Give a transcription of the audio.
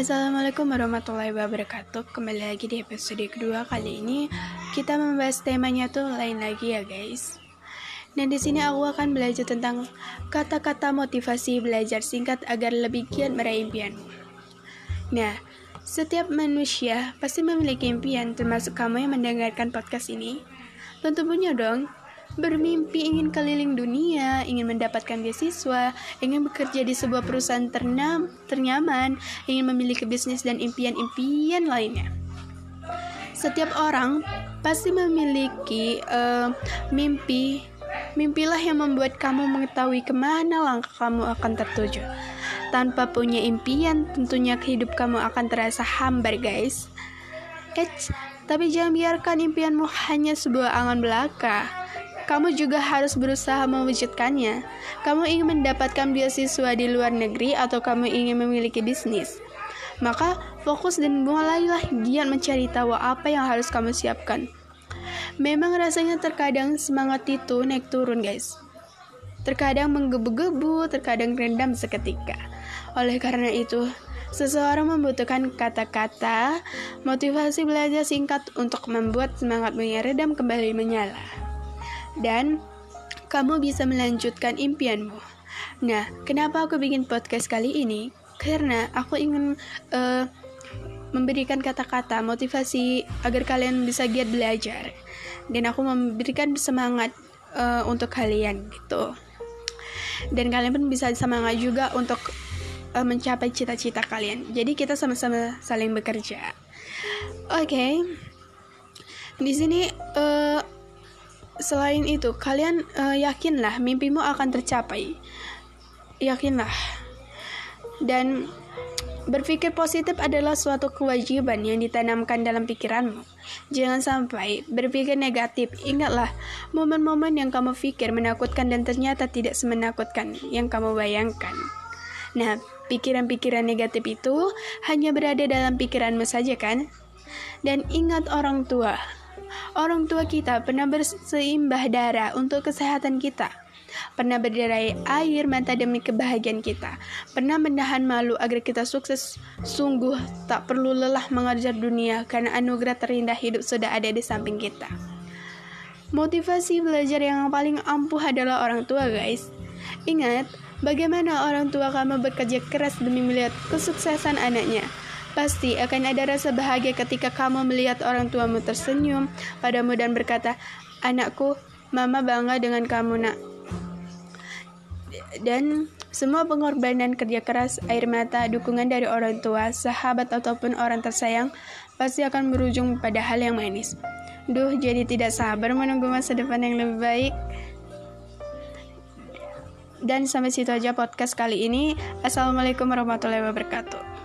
Assalamualaikum warahmatullahi wabarakatuh Kembali lagi di episode kedua kali ini Kita membahas temanya tuh lain lagi ya guys Nah di sini aku akan belajar tentang kata-kata motivasi belajar singkat agar lebih giat meraih impian. Nah, setiap manusia pasti memiliki impian termasuk kamu yang mendengarkan podcast ini. Tentu punya dong bermimpi ingin keliling dunia, ingin mendapatkan beasiswa, ingin bekerja di sebuah perusahaan ternam, ternyaman, ingin memiliki bisnis dan impian-impian lainnya. Setiap orang pasti memiliki uh, mimpi. Mimpilah yang membuat kamu mengetahui ke mana langkah kamu akan tertuju. Tanpa punya impian, tentunya hidup kamu akan terasa hambar, guys. Eits, tapi jangan biarkan impianmu hanya sebuah angan belaka kamu juga harus berusaha mewujudkannya. Kamu ingin mendapatkan beasiswa di luar negeri atau kamu ingin memiliki bisnis. Maka fokus dan mulailah giat mencari tahu apa yang harus kamu siapkan. Memang rasanya terkadang semangat itu naik turun guys. Terkadang menggebu-gebu, terkadang rendam seketika. Oleh karena itu, Seseorang membutuhkan kata-kata motivasi belajar singkat untuk membuat semangatmu yang redam kembali menyala dan kamu bisa melanjutkan impianmu. Nah, kenapa aku bikin podcast kali ini? Karena aku ingin uh, memberikan kata-kata motivasi agar kalian bisa giat belajar dan aku memberikan semangat uh, untuk kalian gitu dan kalian pun bisa semangat juga untuk uh, mencapai cita-cita kalian jadi kita sama-sama saling bekerja oke okay. di sini uh, Selain itu, kalian uh, yakinlah mimpimu akan tercapai. Yakinlah. Dan berpikir positif adalah suatu kewajiban yang ditanamkan dalam pikiranmu. Jangan sampai berpikir negatif. Ingatlah, momen-momen yang kamu pikir menakutkan dan ternyata tidak semenakutkan yang kamu bayangkan. Nah, pikiran-pikiran negatif itu hanya berada dalam pikiranmu saja kan? Dan ingat orang tua, Orang tua kita pernah berseimbah darah untuk kesehatan kita. Pernah berderai air mata demi kebahagiaan kita. Pernah menahan malu agar kita sukses. Sungguh tak perlu lelah mengajar dunia karena anugerah terindah hidup sudah ada di samping kita. Motivasi belajar yang paling ampuh adalah orang tua, guys. Ingat, bagaimana orang tua kamu bekerja keras demi melihat kesuksesan anaknya. Pasti akan ada rasa bahagia ketika kamu melihat orang tuamu tersenyum padamu dan berkata, "Anakku, mama bangga dengan kamu, Nak." Dan semua pengorbanan kerja keras, air mata, dukungan dari orang tua, sahabat ataupun orang tersayang pasti akan berujung pada hal yang manis. Duh, jadi tidak sabar menunggu masa depan yang lebih baik. Dan sampai situ aja podcast kali ini. Assalamualaikum warahmatullahi wabarakatuh.